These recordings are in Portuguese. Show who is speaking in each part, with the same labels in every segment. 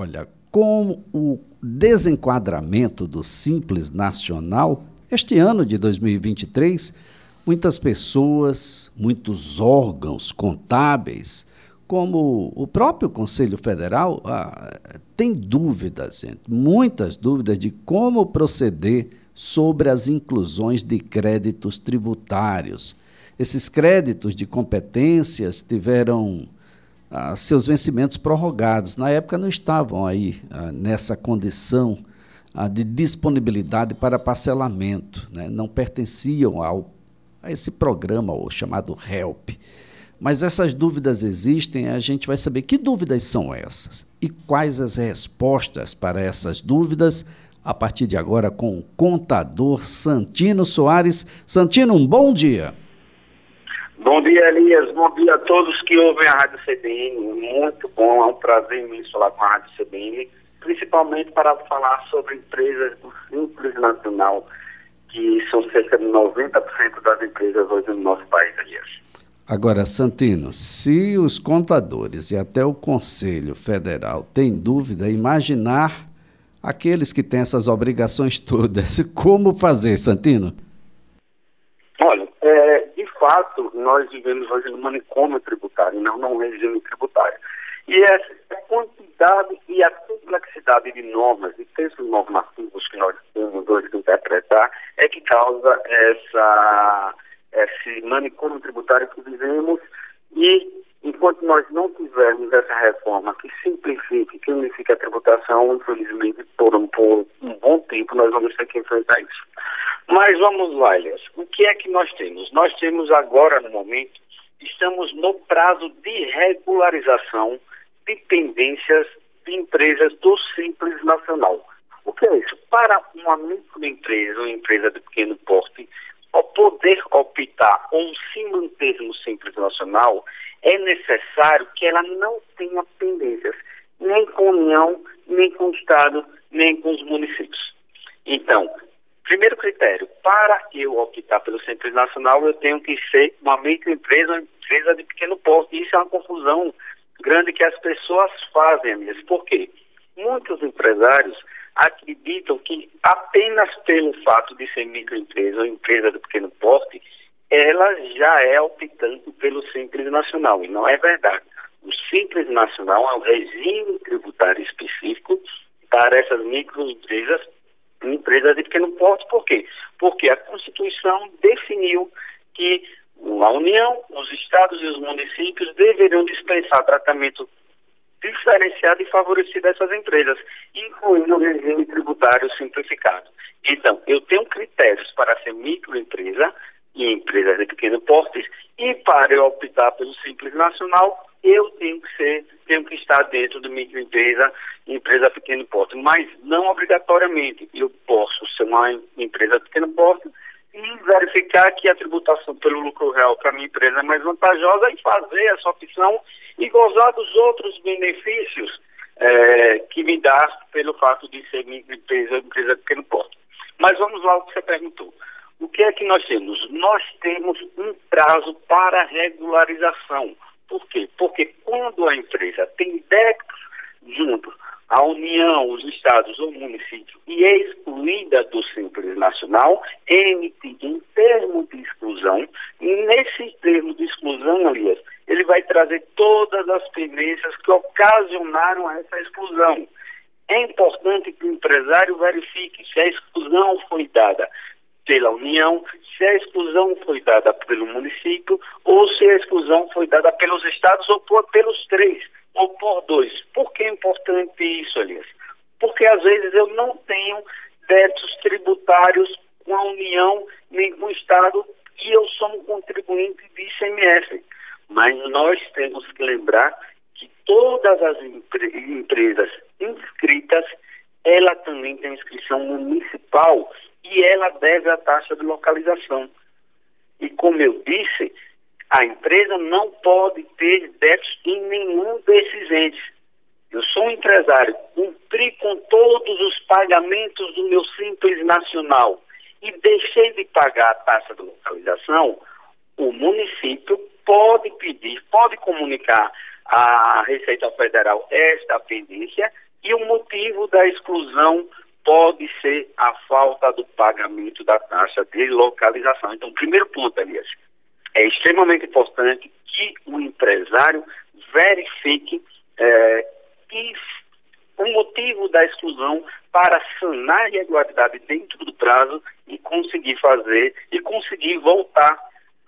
Speaker 1: Olha, com o desenquadramento do Simples Nacional, este ano de 2023, muitas pessoas, muitos órgãos contábeis, como o próprio Conselho Federal, ah, tem dúvidas, muitas dúvidas de como proceder sobre as inclusões de créditos tributários. Esses créditos de competências tiveram seus vencimentos prorrogados. Na época não estavam aí ah, nessa condição ah, de disponibilidade para parcelamento, né? não pertenciam ao, a esse programa, o chamado HELP. Mas essas dúvidas existem, a gente vai saber que dúvidas são essas e quais as respostas para essas dúvidas a partir de agora com o contador Santino Soares. Santino, um bom dia.
Speaker 2: Bom dia, Elias. Bom dia a todos que ouvem a Rádio CBN. Muito bom, é um prazer imenso falar com a Rádio CBN, principalmente para falar sobre empresas do Simples Nacional, que são cerca de 90% das empresas hoje no nosso país, Elias.
Speaker 1: Agora, Santino, se os contadores e até o Conselho Federal têm dúvida, imaginar aqueles que têm essas obrigações todas, como fazer, Santino?
Speaker 2: É, de fato, nós vivemos hoje no manicômio tributário, não num regime tributário. E essa quantidade e a complexidade de normas e textos normativos que nós temos hoje que interpretar é que causa essa esse manicômio tributário que vivemos e enquanto nós não tivermos essa reforma que simplifique, que unifique a tributação, infelizmente, por um, por um bom tempo nós vamos ter que enfrentar isso. Mas vamos lá, Elias. O que é que nós temos? Nós temos agora, no momento, estamos no prazo de regularização de pendências de empresas do Simples Nacional. O que é isso? Para uma microempresa, uma empresa de pequeno porte, ao poder optar ou se manter no Simples Nacional, é necessário que ela não tenha pendências, nem com a União, nem com o Estado, nem com os municípios. Então, primeiro critério, para eu optar pelo Simples Nacional, eu tenho que ser uma microempresa, uma empresa de pequeno porte. Isso é uma confusão grande que as pessoas fazem, amigas. Por quê? Muitos empresários acreditam que apenas pelo fato de ser microempresa ou empresa de pequeno porte, ela já é optante pelo Simples Nacional. E não é verdade. O Simples Nacional é um regime tributário específico para essas microempresas, empresas de pequeno porte. Por quê? Porque a Constituição definiu que a União, os estados e os municípios deveriam dispensar tratamento diferenciado e favorecido essas empresas, incluindo o regime tributário simplificado. Então, eu tenho critérios para ser microempresa e empresas de pequeno porte e para eu optar pelo Simples Nacional, eu tenho que ser, tenho que estar dentro de microempresa e empresa pequeno porte, mas não obrigatoriamente. Eu posso ser uma empresa pequeno porte e verificar que a tributação pelo lucro real para minha empresa é mais vantajosa e fazer essa opção e gozar dos outros benefícios é, que me dá pelo fato de ser minha empresa, empresa pequeno porte. Mas vamos lá ao que você perguntou. O que é que nós temos? Nós temos um prazo para regularização. Quê? Porque quando a empresa tem débitos juntos a União, os estados ou município e é excluída do Simples Nacional, emite um termo de exclusão e nesse termo de exclusão, aliás, ele vai trazer todas as pendências que ocasionaram essa exclusão. É importante que o empresário verifique se a exclusão foi dada pela União, se a exclusão foi dada pelo município ou se a exclusão foi dada pelos estados ou por, pelos três ou por dois. Por que é importante isso, Elias? Porque às vezes eu não tenho débitos tributários com a União nem com o Estado e eu sou um contribuinte de ICMS. Mas nós temos que lembrar que todas as empre empresas inscritas, ela também tem inscrição municipal e ela deve a taxa de localização. E como eu disse, a empresa não pode ter débitos em nenhum desses entes. Eu sou um empresário, cumpri com todos os pagamentos do meu Simples Nacional e deixei de pagar a taxa de localização, o município pode pedir, pode comunicar à Receita Federal esta pendência e o exclusão pode ser a falta do pagamento da taxa de localização. Então, primeiro ponto, Elias, é extremamente importante que o empresário verifique é, que o motivo da exclusão para sanar a irregularidade dentro do prazo e conseguir fazer e conseguir voltar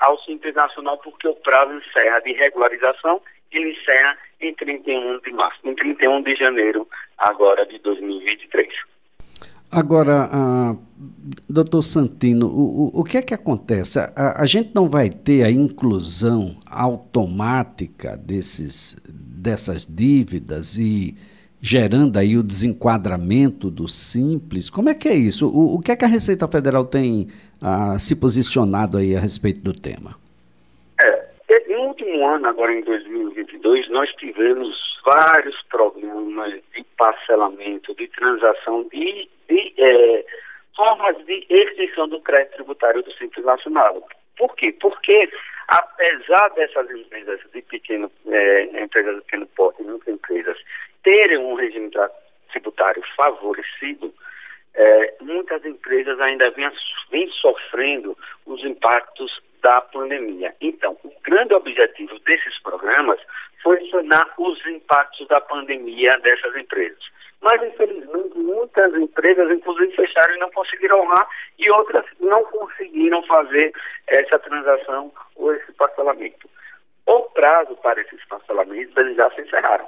Speaker 2: ao Simples Nacional, porque o prazo encerra de regularização ele encerra em 31 de março, em 31 de janeiro agora de 2023.
Speaker 1: Agora, doutor Santino, o, o, o, que é que acontece? A, a, gente não vai ter a inclusão automática desses, dessas dívidas e gerando aí o desenquadramento do simples? Como é que é isso? O, o que é que a Receita Federal tem ah, se posicionado aí a respeito do tema?
Speaker 2: último ano, agora em 2022, nós tivemos vários problemas de parcelamento, de transação, de, de é, formas de extinção do crédito tributário do Simples Nacional. Por quê? Porque, apesar dessas empresas de pequeno, é, empresas de pequeno porte, muitas empresas, terem um regime tributário favorecido, é, muitas empresas ainda vêm sofrendo os impactos da pandemia. Então, o grande objetivo desses programas foi sanar os impactos da pandemia dessas empresas. Mas, infelizmente, muitas empresas, inclusive, fecharam e não conseguiram honrar, e outras não conseguiram fazer essa transação ou esse parcelamento. O prazo para esses parcelamentos eles já se encerraram.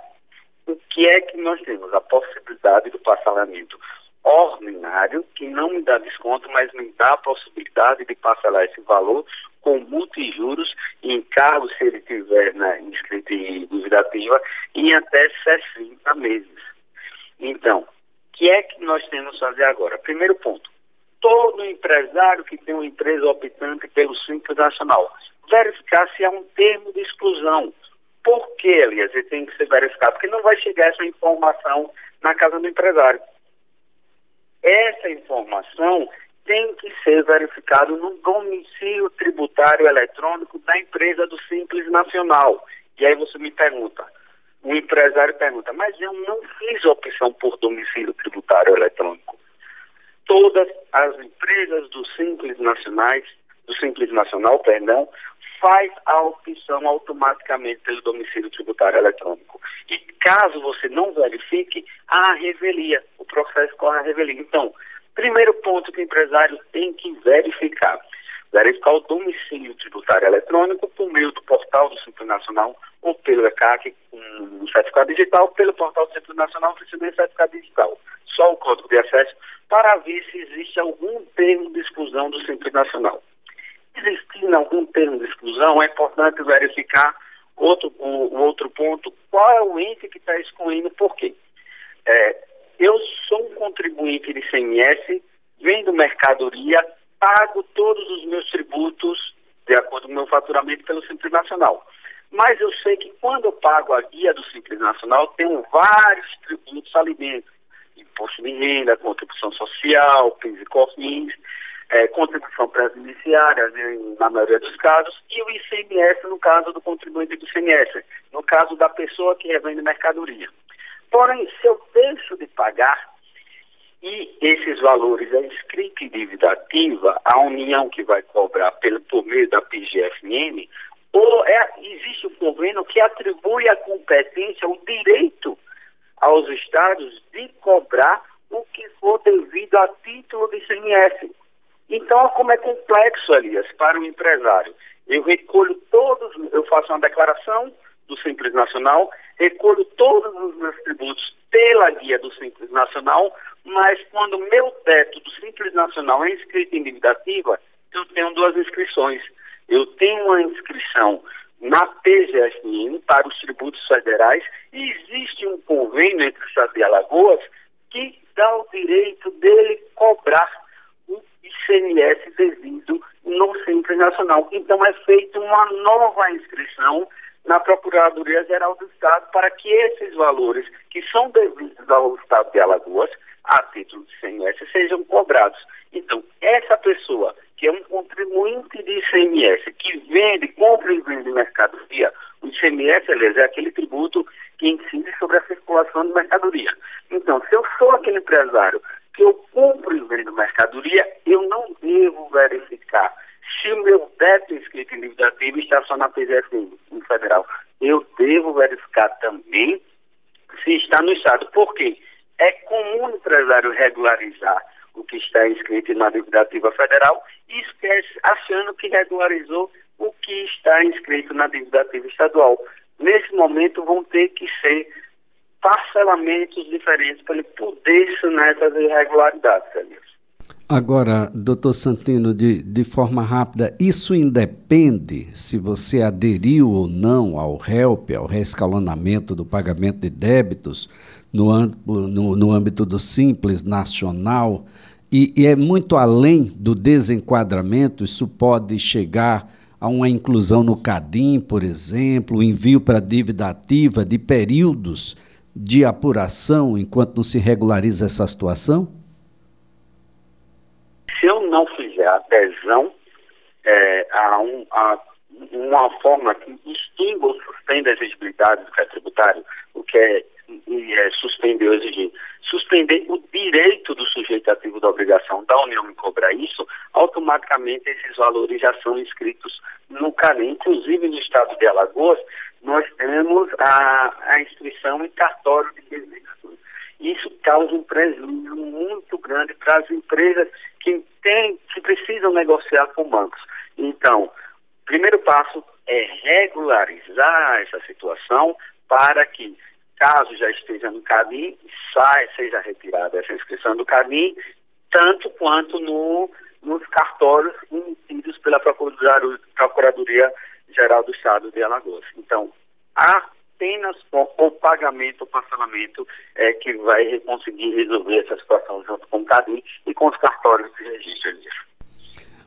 Speaker 2: O que é que nós temos? A possibilidade do parcelamento ordinário, que não me dá desconto, mas me dá a possibilidade de parcelar esse valor com multijuros em encargo, se ele tiver né, inscrito em dívida ativa, em até 60 meses. Então, que é que nós temos que fazer agora? Primeiro ponto, todo empresário que tem uma empresa optante pelo Simples Nacional, verificar se há um termo de exclusão. Por que, Elias, ele tem que ser verificado? Porque não vai chegar essa informação na casa do empresário essa informação tem que ser verificado no domicílio tributário eletrônico da empresa do Simples Nacional. E aí você me pergunta, o empresário pergunta, mas eu não fiz opção por domicílio tributário eletrônico. Todas as empresas do Simples Nacionais, do Simples Nacional, perdão, faz a opção automaticamente pelo domicílio tributário eletrônico. E caso você não verifique, há a revelia, o processo corre a revelia. Então, primeiro ponto que o empresário tem que verificar, verificar o domicílio tributário eletrônico por meio do portal do Simples Nacional ou pelo ECAC, certificado digital, pelo portal do Simples Nacional oferecendo certificado digital. Só o código de acesso para ver se existe algum termo de exclusão do Simples Nacional existindo algum termo de exclusão, é importante verificar outro, o, o outro ponto, qual é o ente que está excluindo, por quê? É, eu sou um contribuinte de ICMS, vendo mercadoria, pago todos os meus tributos de acordo com o meu faturamento pelo Simples Nacional. Mas eu sei que quando eu pago a guia do Simples Nacional, tenho vários tributos alimentos. Imposto de renda, contribuição social, PIS e COFINS, é, contribuição pré-judiciária, né, na maioria dos casos, e o ICMS no caso do contribuinte do ICMS, no caso da pessoa que revende mercadoria. Porém, se eu deixo de pagar e esses valores é inscrito em dívida ativa, a União que vai cobrar pelo, por meio da PGFN, ou é, existe um convênio que atribui a competência, o direito aos estados de cobrar o que for devido a título de ICMS. Então, como é complexo, Elias, para o empresário. Eu recolho todos, eu faço uma declaração do Simples Nacional, recolho todos os meus tributos pela guia do Simples Nacional, mas quando meu teto do Simples Nacional é inscrito em dívida ativa, eu tenho duas inscrições. Eu tenho uma inscrição na PGFN para os tributos federais e existe um convênio entre o Estado de Alagoas que dá o direito dele cobrar ICMS devido no Simples Nacional. Então é feita uma nova inscrição na Procuradoria-Geral do Estado para que esses valores que são devidos ao Estado de Alagoas, a título de ICMS, sejam cobrados. Então, essa pessoa que é um contribuinte de ICMS, que vende, compra e vende mercadoria, o ICMS, aliás, é aquele tributo que incide sobre a circulação de mercadoria. Então, se eu sou aquele empresário que eu compro e vendo mercadoria, eu não devo verificar se o meu débito inscrito em dívida ativa está só na PGFM, no federal. Eu devo verificar também se está no Estado. Por quê? É comum o empresário regularizar o que está inscrito na dívida ativa federal e esquece achando que regularizou o que está inscrito na dívida ativa estadual. Nesse momento vão ter que ser parcelamentos diferentes para ele poder sanar essas irregularidades,
Speaker 1: Agora, doutor Santino, de, de forma rápida, isso independe se você aderiu ou não ao HELP, ao reescalonamento do pagamento de débitos no, amplo, no, no âmbito do Simples Nacional, e, e é muito além do desenquadramento, isso pode chegar a uma inclusão no CADIM, por exemplo, envio para dívida ativa de períodos de apuração enquanto não se regulariza essa situação?
Speaker 2: Se eu não fizer adesão é, a, um, a, uma forma que extinga ou suspenda a exigibilidade do crédito tributário, o que é, é suspender ou exigir, suspender o direito do sujeito ativo da obrigação da União em cobrar isso, esses valores já são inscritos no CANEM. Inclusive no estado de Alagoas, nós temos a, a inscrição em cartório de registro. Isso causa um prejuízo muito grande para as empresas que, tem, que precisam negociar com bancos. Então, primeiro passo é regularizar essa situação para que, caso já esteja no CADIM, saia, seja retirada essa inscrição do CADIM, tanto quanto no, nos cartórios emitidos pela Procuradoria Geral do Estado de Alagoas. Então, apenas com o pagamento, o parcelamento, é que vai conseguir resolver essa situação junto com o CADI e com os cartórios de registro disso.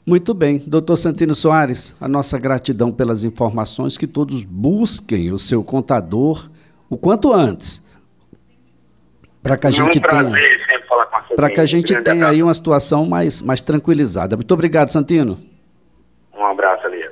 Speaker 1: Muito bem. Doutor Santino Soares, a nossa gratidão pelas informações, que todos busquem o seu contador o quanto antes, para que a gente tenha para que a gente tenha aí uma situação mais, mais tranquilizada. Muito obrigado, Santino.
Speaker 2: Um abraço, Elias.